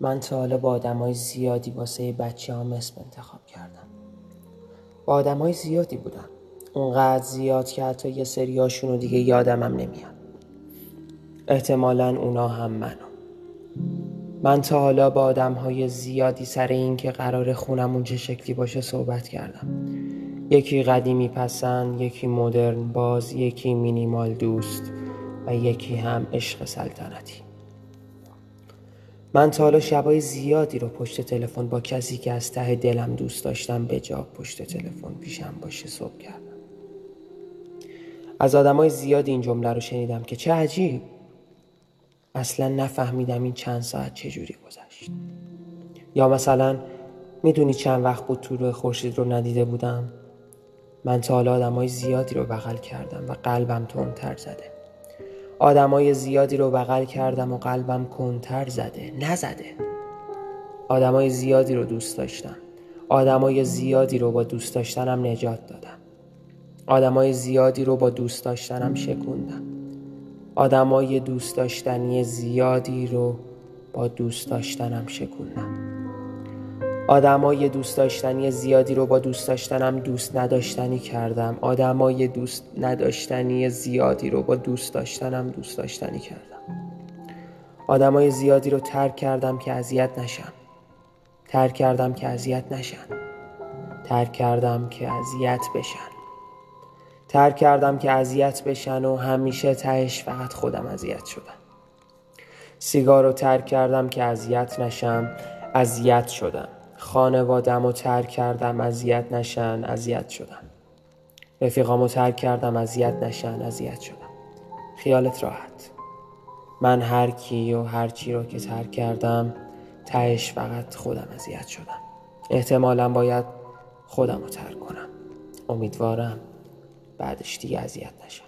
من تا حالا با آدمای زیادی واسه بچه هم اسم انتخاب کردم. با آدمای زیادی بودم. اونقدر زیاد که حتی یه سریاشون رو دیگه یادمم نمیاد. احتمالا اونا هم منو. من تا حالا با آدم های زیادی سر این که قرار خونمون چه شکلی باشه صحبت کردم. یکی قدیمی پسند یکی مدرن باز یکی مینیمال دوست و یکی هم عشق سلطنتی. من تا حالا شبای زیادی رو پشت تلفن با کسی که از ته دلم دوست داشتم به جا پشت تلفن پیشم باشه صبح کردم. از آدمای زیادی این جمله رو شنیدم که چه عجیب. اصلا نفهمیدم این چند ساعت چجوری گذشت. یا مثلا می‌دونی چند وقت بود طول خورشید رو ندیده بودم؟ من تا حالا آدمای زیادی رو بغل کردم و قلبم تندتر زده. آدمای زیادی رو بغل کردم و قلبم کنتر زده نزده. آدمای زیادی رو دوست داشتم. آدمای زیادی رو با دوست داشتنم نجات دادم. آدمای زیادی رو با دوست داشتنم شکوندم. آدمای دوست داشتنی زیادی رو با دوست داشتنم شکوندم. آدمای دوست داشتنی زیادی رو با دوست داشتنم دوست نداشتنی کردم. آدمای دوست نداشتنی زیادی رو با دوست داشتنم دوست داشتنی کردم. آدمای زیادی رو ترک کردم که اذیت نشم. ترک کردم که اذیت نشن. ترک کردم که اذیت بشن. ترک کردم که اذیت بشن و همیشه تهش فقط خودم اذیت شدم. سیگار رو ترک کردم که اذیت نشم. اذیت شدم. خانوادم رو ترک کردم اذیت نشن اذیت شدم رفیقام رو ترک کردم اذیت نشن اذیت شدم. خیالت راحت. من هر کی و هر چی رو که ترک کردم تهش فقط خودم اذیت شدم. احتمالا باید خودم رو ترک کنم. امیدوارم بعدش دیگه اذیت نشم.